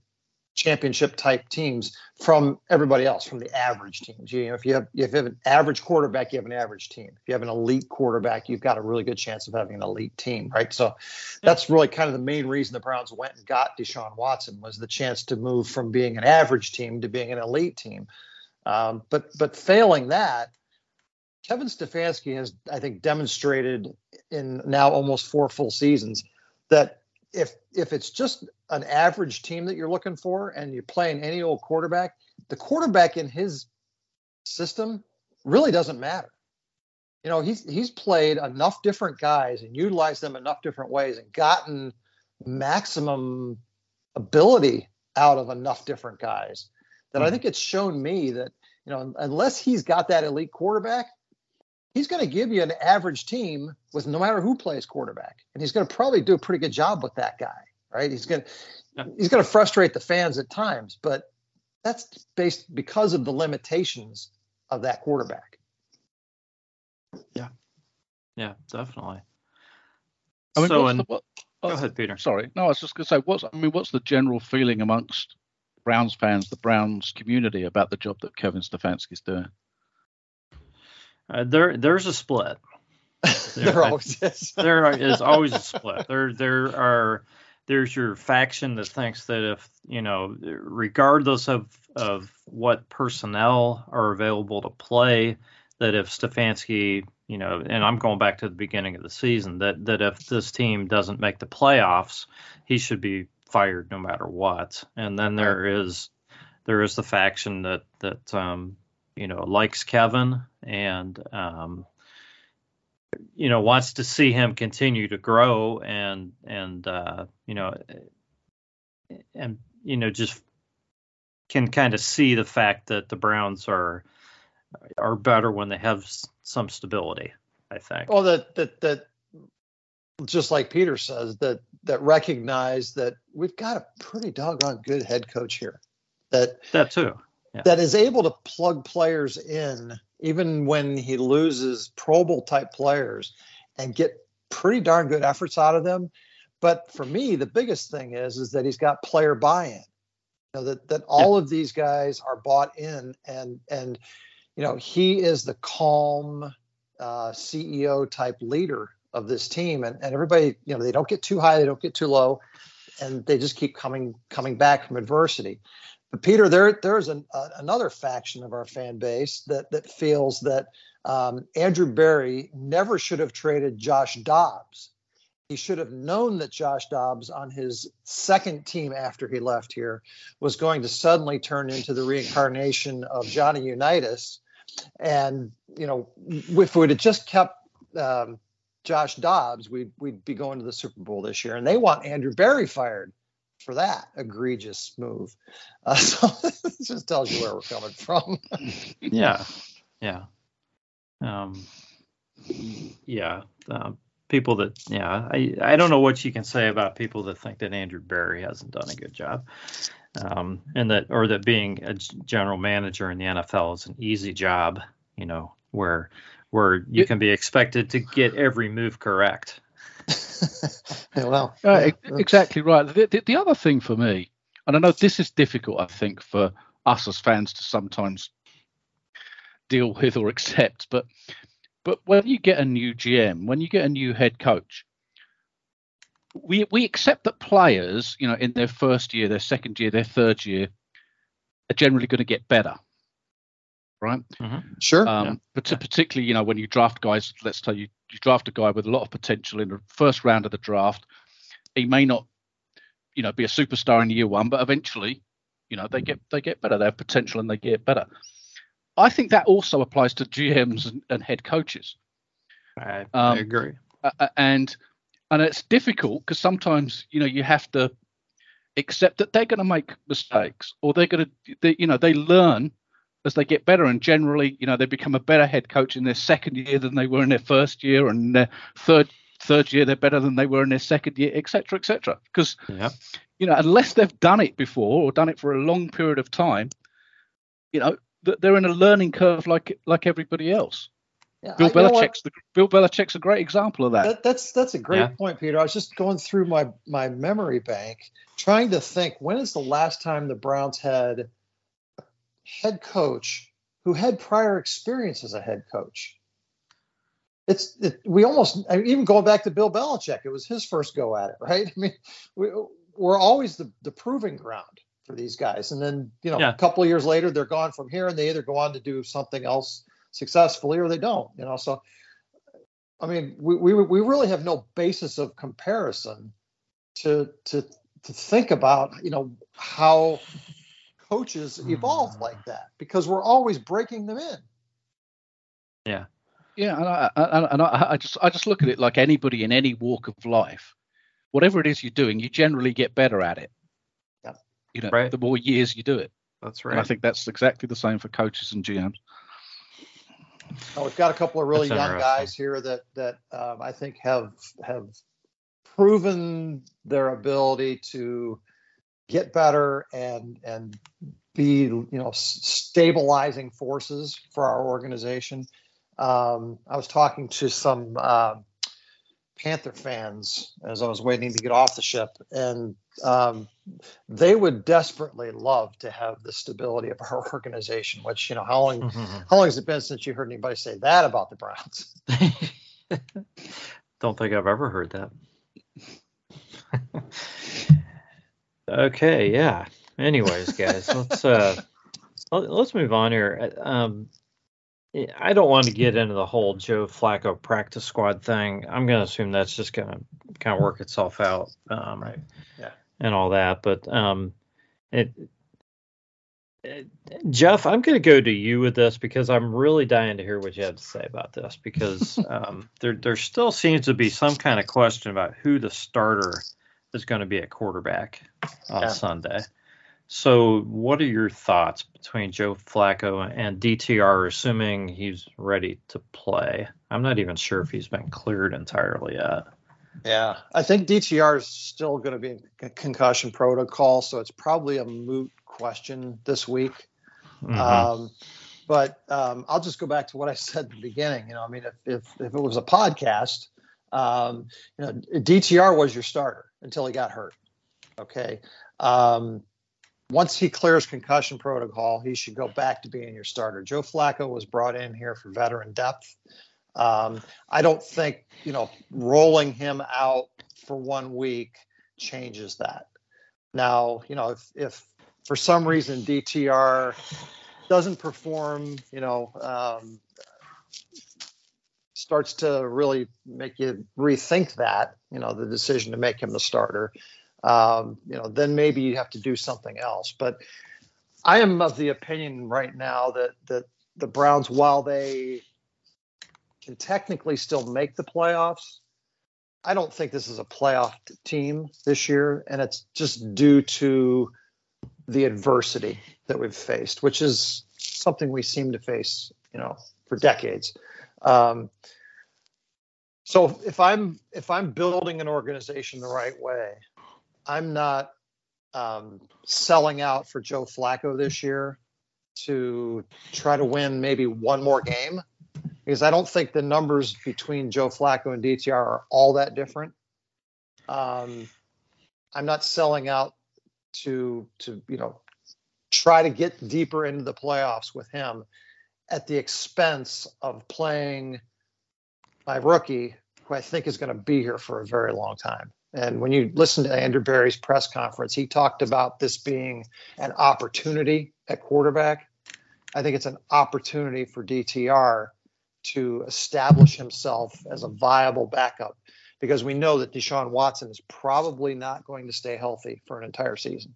championship type teams from everybody else, from the average teams. You know, if you have if you have an average quarterback, you have an average team. If you have an elite quarterback, you've got a really good chance of having an elite team, right? So that's really kind of the main reason the Browns went and got Deshaun Watson was the chance to move from being an average team to being an elite team. Um, but but failing that, Kevin Stefanski has, I think, demonstrated in now almost four full seasons that if if it's just an average team that you're looking for and you're playing any old quarterback, the quarterback in his system really doesn't matter. You know, he's he's played enough different guys and utilized them enough different ways and gotten maximum ability out of enough different guys that I hmm. think it's shown me that you know unless he's got that elite quarterback, he's going to give you an average team with no matter who plays quarterback, and he's going to probably do a pretty good job with that guy, right? He's going to he's going to frustrate the fans at times, but that's based because of the limitations of that quarterback. Yeah, yeah, definitely. I mean, so, what's, the, what, Go ahead, Peter. Sorry, no, I was just going to say, what's I mean, what's the general feeling amongst Browns fans, the Browns community, about the job that Kevin Stefanski is doing? Uh, there, there's a split. There, there always is. there is always a split. There, there are. There's your faction that thinks that if you know, regardless of of what personnel are available to play, that if Stefanski, you know, and I'm going back to the beginning of the season, that that if this team doesn't make the playoffs, he should be fired no matter what. And then there is there is the faction that that um, you know likes Kevin and um, you know wants to see him continue to grow and and uh, you know and you know just can kind of see the fact that the Browns are are better when they have some stability. I think. Well, the the that just like Peter says that that recognize that we've got a pretty doggone good head coach here. That that too. Yeah. That is able to plug players in even when he loses Pro Bowl type players and get pretty darn good efforts out of them. But for me, the biggest thing is is that he's got player buy-in. You know, that that all yeah. of these guys are bought in and and you know he is the calm uh, CEO type leader of this team and, and everybody you know they don't get too high they don't get too low and they just keep coming coming back from adversity but Peter, there there's an, uh, another faction of our fan base that that feels that um, Andrew Berry never should have traded Josh Dobbs. He should have known that Josh Dobbs on his second team after he left here was going to suddenly turn into the reincarnation of Johnny Unitas. And you know, if we'd have just kept um, Josh Dobbs, we'd we'd be going to the Super Bowl this year. And they want Andrew Berry fired for that egregious move. Uh, so this just tells you where we're coming from. yeah, yeah, um, yeah. Um, people that, yeah, I I don't know what you can say about people that think that Andrew Berry hasn't done a good job. Um, and that, or that being a general manager in the NFL is an easy job, you know, where where you can be expected to get every move correct. well, uh, yeah. exactly right. The, the, the, other thing for me, and I know this is difficult, I think, for us as fans to sometimes deal with or accept, but but when you get a new GM, when you get a new head coach, we we accept that players, you know, in their first year, their second year, their third year, are generally going to get better right? Mm-hmm. Sure. Um, yeah. But yeah. particularly, you know, when you draft guys, let's tell you, you draft a guy with a lot of potential in the first round of the draft. He may not, you know, be a superstar in year one, but eventually, you know, they get they get better. They have potential and they get better. I think that also applies to GMs and, and head coaches. I, um, I agree. Uh, and and it's difficult because sometimes you know you have to accept that they're going to make mistakes or they're going to they, you know they learn as they get better and generally you know they become a better head coach in their second year than they were in their first year and their third third year they're better than they were in their second year etc etc because yeah. you know unless they've done it before or done it for a long period of time you know they're in a learning curve like like everybody else yeah, Bill Belichick's the, Bill Belichick's a great example of that. that that's that's a great yeah. point, Peter. I was just going through my my memory bank, trying to think when is the last time the Browns had head coach who had prior experience as a head coach. It's it, we almost I mean, even going back to Bill Belichick, it was his first go at it, right? I mean, we, we're always the, the proving ground for these guys, and then you know yeah. a couple of years later they're gone from here, and they either go on to do something else successfully or they don't. You know, so I mean, we we, we really have no basis of comparison to to to think about you know how coaches evolve mm. like that because we're always breaking them in. Yeah. Yeah, and I, and I, I just I just look at it like anybody in any walk of life, whatever it is you're doing, you generally get better at it. Yeah. You know, right. the more years you do it. That's right. And I think that's exactly the same for coaches and GMs. Oh, we've got a couple of really that's young guys here that that um, I think have have proven their ability to get better and and be you know stabilizing forces for our organization. Um, I was talking to some uh, Panther fans as I was waiting to get off the ship, and um, they would desperately love to have the stability of our organization. Which you know, how long mm-hmm. how long has it been since you heard anybody say that about the Browns? Don't think I've ever heard that. Okay, yeah. Anyways, guys, let's uh, let's move on here. Um, I don't want to get into the whole Joe Flacco practice squad thing. I'm going to assume that's just going to kind of work itself out, um, right? Yeah, and all that. But um, it, it, Jeff, I'm going to go to you with this because I'm really dying to hear what you have to say about this because um, there there still seems to be some kind of question about who the starter is going to be at quarterback on yeah. Sunday. So, what are your thoughts between Joe Flacco and DTR, assuming he's ready to play? I'm not even sure if he's been cleared entirely yet. Yeah, I think DTR is still going to be in concussion protocol, so it's probably a moot question this week. Mm-hmm. Um, but um, I'll just go back to what I said at the beginning. You know, I mean, if if, if it was a podcast, um, you know, DTR was your starter until he got hurt. Okay. Um, once he clears concussion protocol, he should go back to being your starter. Joe Flacco was brought in here for veteran depth. Um, I don't think you know rolling him out for one week changes that. Now, you know, if, if for some reason DTR doesn't perform, you know, um, starts to really make you rethink that, you know, the decision to make him the starter um, you know, then maybe you have to do something else. But I am of the opinion right now that that the Browns, while they can technically still make the playoffs, I don't think this is a playoff team this year, and it's just due to the adversity that we've faced, which is something we seem to face, you know, for decades. Um, so if I'm if I'm building an organization the right way, I'm not um, selling out for Joe Flacco this year to try to win maybe one more game because I don't think the numbers between Joe Flacco and DTR are all that different. Um, I'm not selling out to to you know try to get deeper into the playoffs with him at the expense of playing my rookie, who I think is going to be here for a very long time. And when you listen to Andrew Berry's press conference, he talked about this being an opportunity at quarterback. I think it's an opportunity for DTR to establish himself as a viable backup because we know that Deshaun Watson is probably not going to stay healthy for an entire season.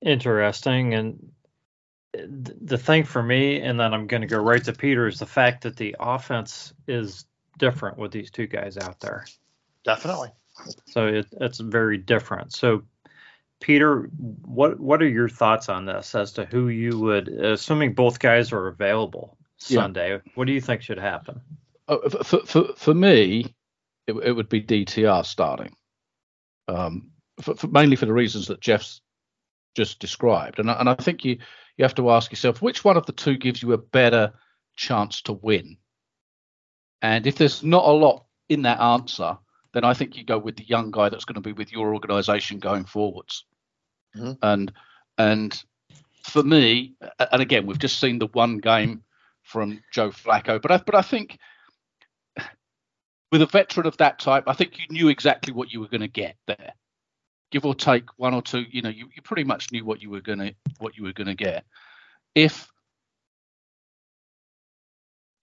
Interesting. And the thing for me, and then I'm going to go right to Peter, is the fact that the offense is different with these two guys out there. Definitely. So it, it's very different. So, Peter, what what are your thoughts on this as to who you would, assuming both guys are available Sunday, yeah. what do you think should happen? Uh, for, for, for me, it, it would be DTR starting, um, for, for, mainly for the reasons that Jeff's just described. And, and I think you, you have to ask yourself which one of the two gives you a better chance to win and if there's not a lot in that answer, then I think you go with the young guy that's going to be with your organisation going forwards. Mm-hmm. And and for me, and again, we've just seen the one game from Joe Flacco, but I but I think with a veteran of that type, I think you knew exactly what you were going to get there. Give or take one or two, you know, you, you pretty much knew what you were gonna what you were gonna get. If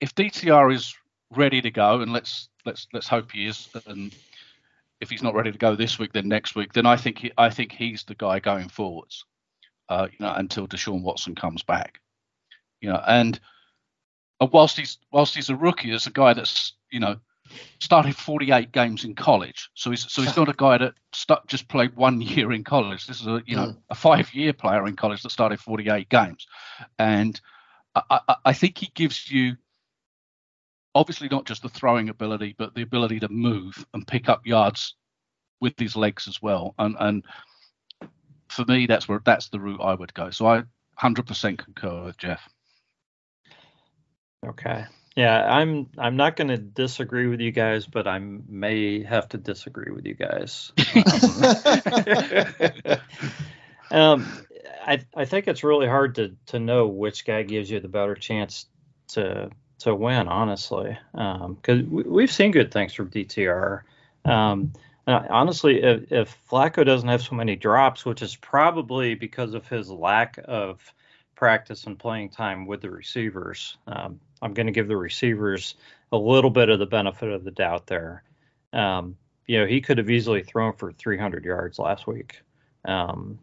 if DTR is ready to go, and let's let's let's hope he is. And if he's not ready to go this week, then next week, then I think he, I think he's the guy going forwards. Uh, you know, until Deshaun Watson comes back. You know, and uh, whilst he's whilst he's a rookie, there's a guy that's you know started 48 games in college. So he's so he's not a guy that stuck, just played one year in college. This is a you know mm. a five year player in college that started 48 games, and I, I, I think he gives you obviously not just the throwing ability, but the ability to move and pick up yards with his legs as well. And and for me, that's where that's the route I would go. So I 100% concur with Jeff. Okay. Yeah, I'm I'm not going to disagree with you guys, but I may have to disagree with you guys. Um, um, I I think it's really hard to to know which guy gives you the better chance to to win, honestly, because um, we, have seen good things from DTR. Um, honestly, if, if Flacco doesn't have so many drops, which is probably because of his lack of practice and playing time with the receivers, um, I'm going to give the receivers a little bit of the benefit of the doubt there. Um, you know, he could have easily thrown for 300 yards last week. Um,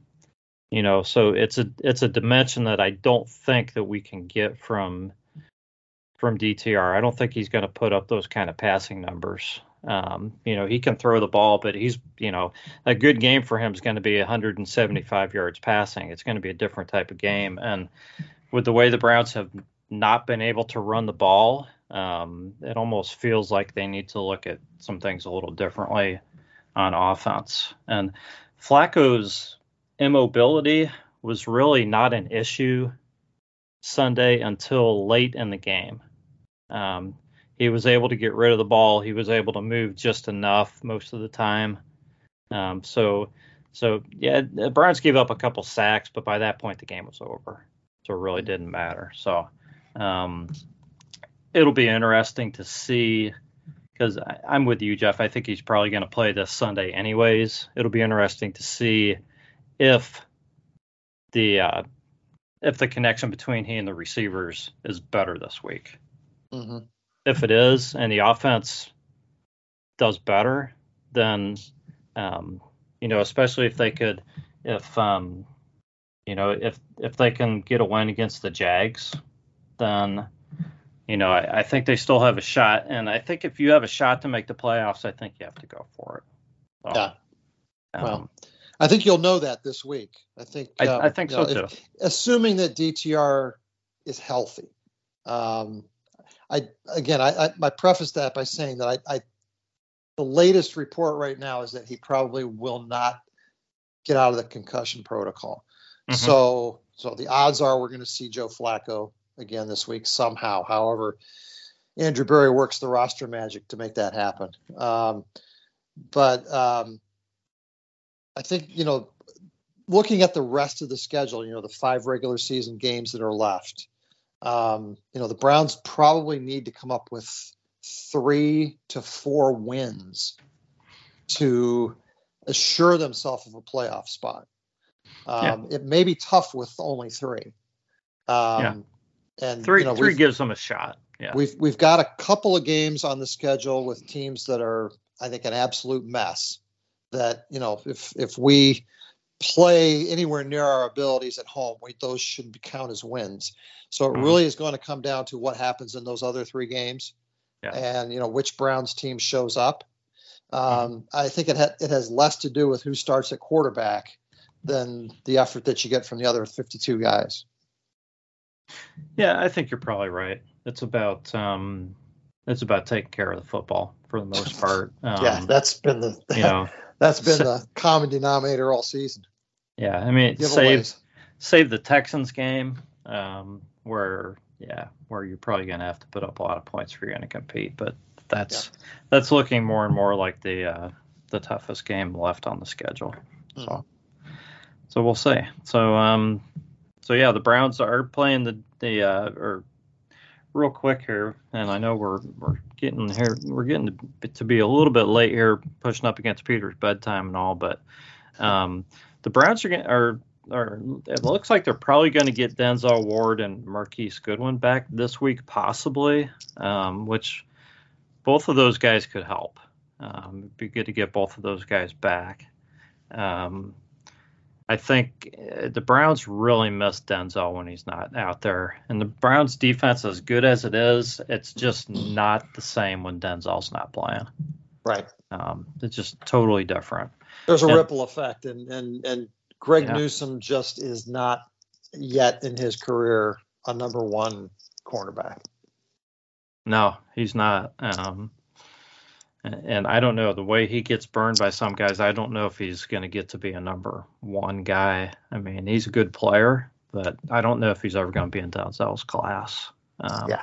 you know, so it's a it's a dimension that I don't think that we can get from from DTR. I don't think he's going to put up those kind of passing numbers. Um, you know, he can throw the ball, but he's, you know, a good game for him is going to be 175 yards passing. It's going to be a different type of game. And with the way the Browns have not been able to run the ball, um, it almost feels like they need to look at some things a little differently on offense. And Flacco's immobility was really not an issue Sunday until late in the game. Um, he was able to get rid of the ball. He was able to move just enough most of the time. Um, so, so yeah, Browns gave up a couple sacks, but by that point the game was over. So it really didn't matter. So, um, it'll be interesting to see because I'm with you, Jeff. I think he's probably going to play this Sunday anyways. It'll be interesting to see if the uh, if the connection between he and the receivers is better this week. Mm-hmm. If it is, and the offense does better, then um, you know, especially if they could, if um, you know, if if they can get a win against the Jags, then you know, I, I, think they still have a shot. And I think if you have a shot to make the playoffs, I think you have to go for it. So, yeah. Um, well, I think you'll know that this week. I think. I, um, I think so know, too. If, assuming that DTR is healthy. Um, I again, I, I, I preface that by saying that I, I, the latest report right now is that he probably will not get out of the concussion protocol. Mm-hmm. So, so the odds are we're going to see Joe Flacco again this week somehow. However, Andrew Berry works the roster magic to make that happen. Um, but um, I think you know, looking at the rest of the schedule, you know, the five regular season games that are left, um, you know, the Browns probably need to come up with three to four wins to assure themselves of a playoff spot. Um, yeah. It may be tough with only three. Um, yeah. And three, you know, three gives them a shot. Yeah. We've we've got a couple of games on the schedule with teams that are, I think, an absolute mess that you know if if we play anywhere near our abilities at home, we, those should count as wins. So it mm-hmm. really is going to come down to what happens in those other three games, yeah. and you know which Browns team shows up. Um, mm-hmm. I think it ha- it has less to do with who starts at quarterback than the effort that you get from the other 52 guys. Yeah, I think you're probably right. It's about um, it's about taking care of the football for the most part. Um, yeah, that's been the you know that's been the common denominator all season. Yeah, I mean, save save the Texans game, um, where yeah, where you're probably going to have to put up a lot of points if you're going to compete. But that's yeah. that's looking more and more like the uh, the toughest game left on the schedule. Mm-hmm. So so we'll see. So um, so yeah, the Browns are playing the the uh, or real quick here, and I know we're we're getting here, we're getting to, be a little bit late here, pushing up against Peter's bedtime and all, but um, the Browns are are are it looks like they're probably going to get Denzel Ward and Marquise Goodwin back this week, possibly, um, which both of those guys could help. Um, it'd be good to get both of those guys back. Um, I think uh, the Browns really miss Denzel when he's not out there. And the Browns defense, as good as it is, it's just not the same when Denzel's not playing. Right. Um, it's just totally different. There's a and, ripple effect, and and and Greg yeah. Newsome just is not yet in his career a number one cornerback. No, he's not. Um, and I don't know the way he gets burned by some guys. I don't know if he's going to get to be a number one guy. I mean, he's a good player, but I don't know if he's ever going to be in Denzel's class. Um, yeah.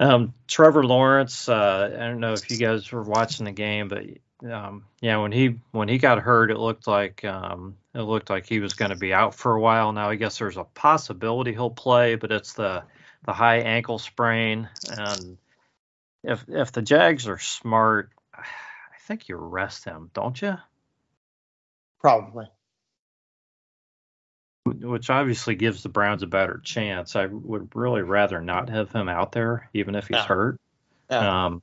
Um, Trevor Lawrence. Uh, I don't know if you guys were watching the game, but um, yeah, when he when he got hurt, it looked like um, it looked like he was going to be out for a while. Now I guess there's a possibility he'll play, but it's the the high ankle sprain, and if if the Jags are smart, I think you rest him, don't you? Probably. Which obviously gives the Browns a better chance. I would really rather not have him out there, even if he's Yeah. hurt. Yeah. Um,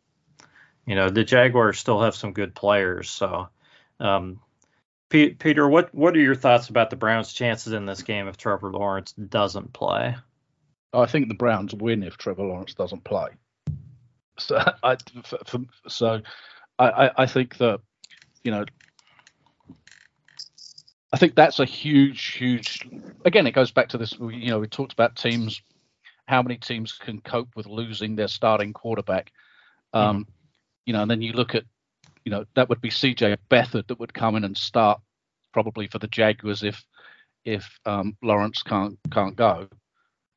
you know, the Jaguars still have some good players. So, um, Pe- Peter, what what are your thoughts about the Browns' chances in this game if Trevor Lawrence doesn't play? I think the Browns win if Trevor Lawrence doesn't play. So I, for, for, so I, I, I think that you know I think that's a huge, huge. Again, it goes back to this. You know, we talked about teams, how many teams can cope with losing their starting quarterback. Um, You know, and then you look at, you know, that would be C.J. Beathard that would come in and start probably for the Jaguars if if um, Lawrence can't can't go.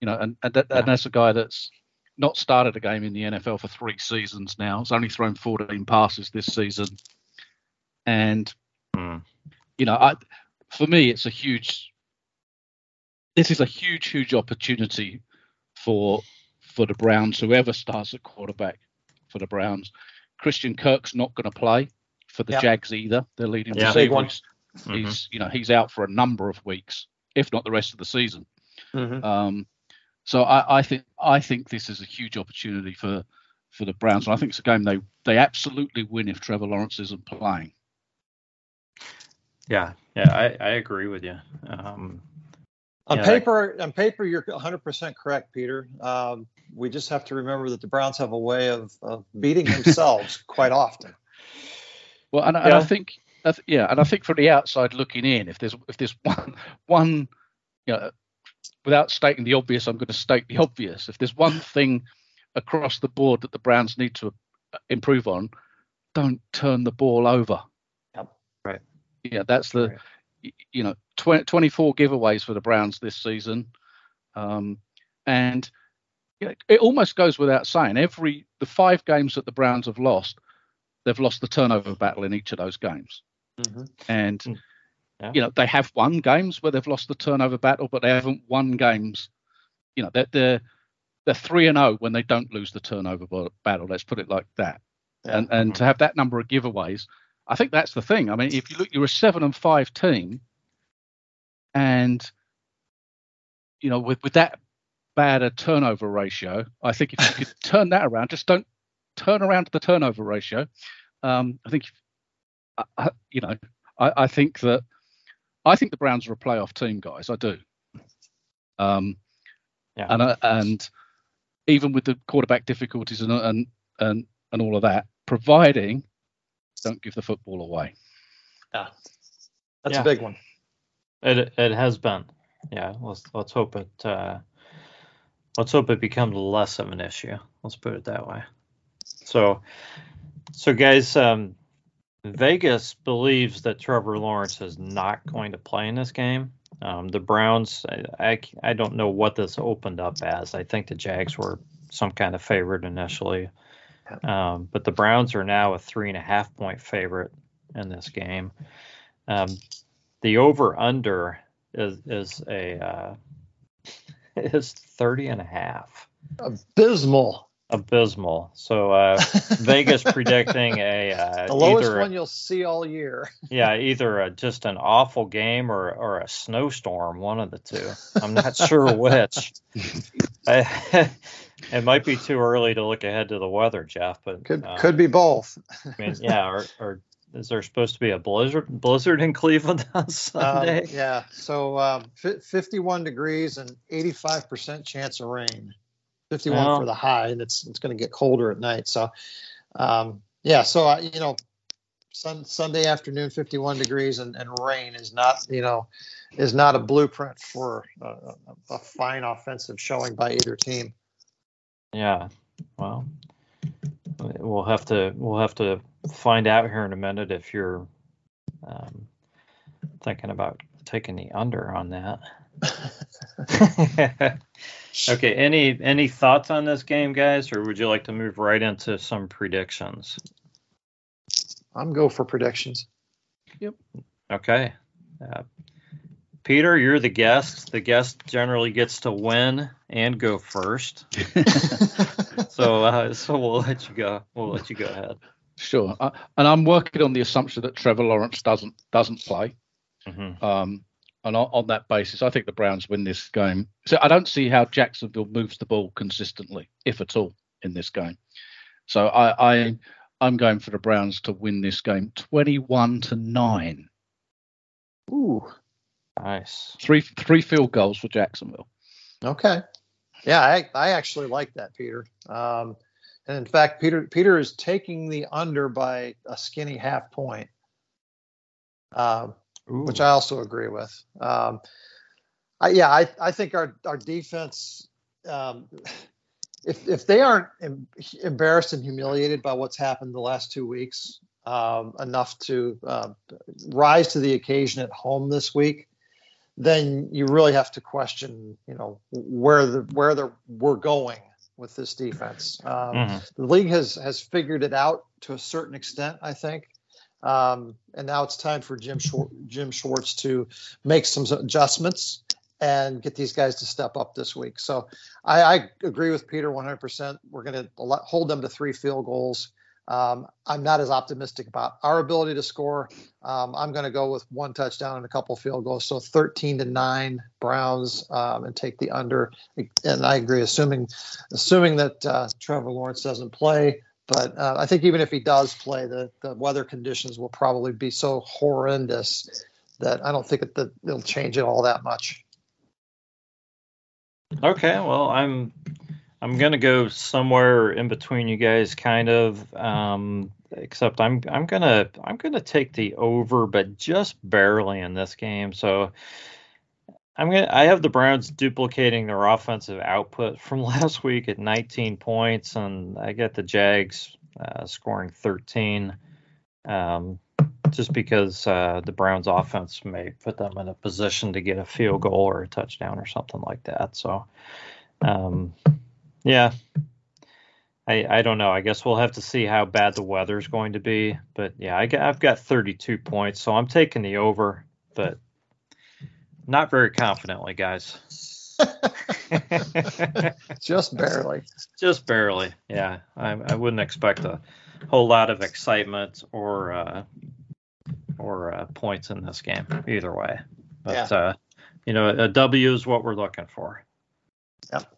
You know, and and, that, Yeah. and that's a guy that's not started a game in the NFL for three seasons now. He's only thrown 14 passes this season, and Hmm. you know, I for me, it's a huge. This is a huge, huge opportunity for for the Browns. Whoever starts at quarterback for the Browns, Christian Kirk's not going to play for the Yep. Jags either. Their leading Yeah. receiver, Big one. he's, Mhm. he's you know he's out for a number of weeks, if not the rest of the season. Mhm. Um, so I, I think I think this is a huge opportunity for for the Browns, and I think it's a game they they absolutely win if Trevor Lawrence isn't playing. Yeah, yeah, I, I agree with you. Um, On Yeah, paper, on paper, you're 100% correct, Peter. Um, we just have to remember that the Browns have a way of, of beating themselves quite often. Well, and, and I think, yeah, and I think from the outside looking in, if there's if there's one one, you know, without stating the obvious, I'm going to state the obvious. If there's one thing across the board that the Browns need to uh, improve on, don't turn the ball over. Yep. Right. Yeah, that's the, Right. you know, 20, 24 giveaways for the Browns this season, um, and you know, it almost goes without saying. Every the five games that the Browns have lost, they've lost the turnover battle in each of those games. And Mm. Yeah. you know they have won games where they've lost the turnover battle, but they haven't won games. You know they're they're, they're three and zero when they don't lose the turnover battle. Let's put it like that. Yeah. And and to mm-hmm. have that number of giveaways, I think that's the thing. I mean, if you look, you're a seven and five team, and you know with with that bad a turnover ratio, I think if you could turn that around, just don't turn around the turnover ratio. Um, I think, I- I- you know, I, I think that I think the Browns are a playoff team, guys. I do. Um, Yeah. and uh, and even with the quarterback difficulties and and and and all of that, providing don't give the football away. Yeah. That's Yeah. a big one. It it has been. Yeah, let's let's hope it uh, let's hope it becomes less of an issue. Let's put it that way. So so guys, um, Vegas believes that Trevor Lawrence is not going to play in this game. Um, the Browns, I, I I don't know what this opened up as. I think the Jags were some kind of favorite initially, um, but the Browns are now a three and a half point favorite in this game. Um, the over under is is a uh, is 30 and a half Abysmal. Abysmal so uh, vegas predicting a uh, The lowest one you'll see all year. yeah either a, just an awful game or or a snowstorm one of the two i'm not sure which I, it might be too early to look ahead to the weather jeff but Could uh, could be both. I mean, yeah or, or is there supposed to be a blizzard blizzard in cleveland on Um, sunday yeah. So um, fi 51 degrees and 85% chance of rain. 51 Well. for the high, and it's it's going to get colder at night. So, um, yeah. So uh, you know, sun, Sunday afternoon, 51 degrees and, and rain is not you know is not a blueprint for a, a, a fine offensive showing by either team. Yeah. Well, we'll have to we'll have to find out here in a minute if you're um, thinking about taking the under on that. okay. Any any thoughts on this game, guys, or would you like to move right into some predictions? I'm go for predictions. Yep. Okay. Uh, Peter, you're the guest. The guest generally gets to win and go first. so, uh, so we'll let you go. We'll let you go ahead. Sure. Uh, and I'm working on the assumption that Trevor Lawrence doesn't doesn't play. Mm-hmm. Um, and on, on, that basis, I think the Browns win this game. So I don't see how Jacksonville moves the ball consistently, if at all, in this game. So I, I I'm going for the Browns to win this game, 21 to nine. Ooh, nice. Three three field goals for Jacksonville. Okay. Yeah, I, I actually like that, Peter. Um, and in fact, Peter Peter is taking the under by a skinny half point. Um, which I also agree with. Um, I, yeah, I, I think our our defense, um, if if they aren't em- embarrassed and humiliated by what's happened the last two weeks, um, enough to uh, rise to the occasion at home this week, then you really have to question, you know, where the where the we're going with this defense. Um, mm-hmm. The league has has figured it out to a certain extent, I think. Um, and now it's time for Jim Schwar- Jim Schwartz to make some adjustments and get these guys to step up this week. So I, I agree with Peter 100%. We're going to hold them to three field goals. Um, I'm not as optimistic about our ability to score. Um, I'm going to go with one touchdown and a couple field goals. So 13 to nine Browns um, and take the under. And I agree, assuming assuming that uh, Trevor Lawrence doesn't play. But uh, I think even if he does play, the, the weather conditions will probably be so horrendous that I don't think it, that it'll change it all that much. Okay, well, I'm I'm gonna go somewhere in between you guys, kind of. Um, except I'm I'm gonna I'm gonna take the over, but just barely in this game. So I'm gonna. I have the Browns duplicating their offensive output from last week at 19 points, and I get the Jags uh, scoring 13. Um, just because uh, the Browns' offense may put them in a position to get a field goal or a touchdown or something like that. So, um, yeah, I, I don't know. I guess we'll have to see how bad the weather's going to be. But yeah, I, I've got 32 points, so I'm taking the over. But not very confidently, guys. Just barely. Just barely. Yeah, I, I, wouldn't expect a whole lot of excitement or uh, or uh, points in this game either way. But yeah. uh, you know, a W is what we're looking for. Yep,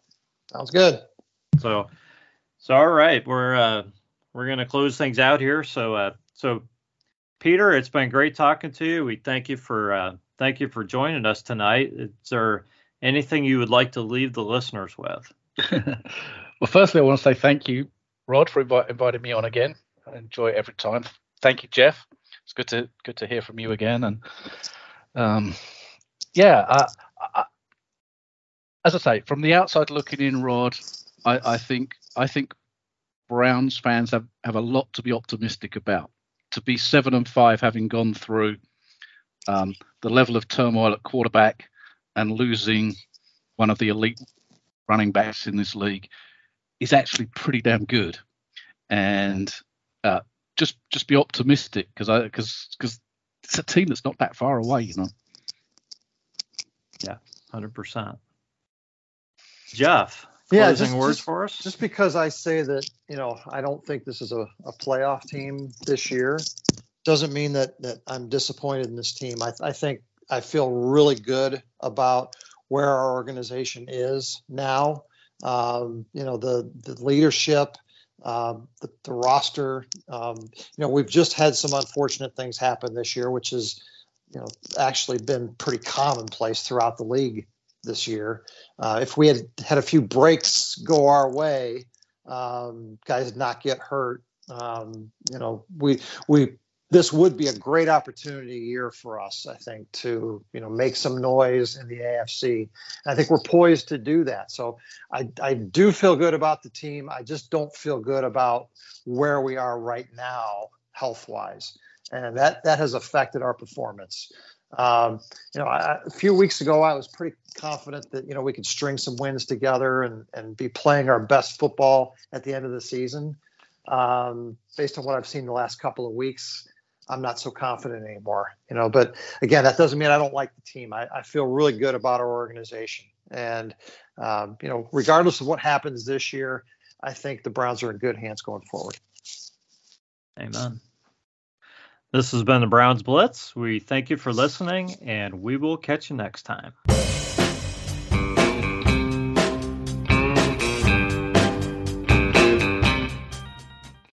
sounds good. So, so all right, we're uh, we're gonna close things out here. So, uh, so Peter, it's been great talking to you. We thank you for uh, thank you for joining us tonight. Is there anything you would like to leave the listeners with? well, firstly, I want to say thank you, Rod, for invi- inviting me on again. I enjoy it every time. Thank you, Jeff. It's good to good to hear from you again. And um, yeah, I, I, as I say, from the outside looking in, Rod, I, I think I think Browns fans have, have a lot to be optimistic about. To be seven and five, having gone through um, the level of turmoil at quarterback and losing one of the elite running backs in this league is actually pretty damn good. And uh, just just be optimistic because I because because it's a team that's not that far away, you know. Yeah, hundred percent. Jeff, yeah, closing just, words just, for us. Just because I say that you know I don't think this is a, a playoff team this year doesn't mean that that I'm disappointed in this team. I, I think I feel really good about where our organization is now. Um, you know, the the leadership, um, the, the, roster. Um, you know, we've just had some unfortunate things happen this year, which has, you know, actually been pretty commonplace throughout the league this year. Uh, if we had had a few breaks go our way, um, guys not get hurt. Um, you know, we we this would be a great opportunity year for us, I think, to you know make some noise in the AFC. And I think we're poised to do that. So I, I do feel good about the team. I just don't feel good about where we are right now, health wise, and that that has affected our performance. Um, you know, I, a few weeks ago, I was pretty confident that you know we could string some wins together and and be playing our best football at the end of the season. Um, based on what I've seen the last couple of weeks, I'm not so confident anymore. You know, but again, that doesn't mean I don't like the team. I, I feel really good about our organization, and um, you know, regardless of what happens this year, I think the Browns are in good hands going forward. Amen. This has been the Browns Blitz. We thank you for listening, and we will catch you next time.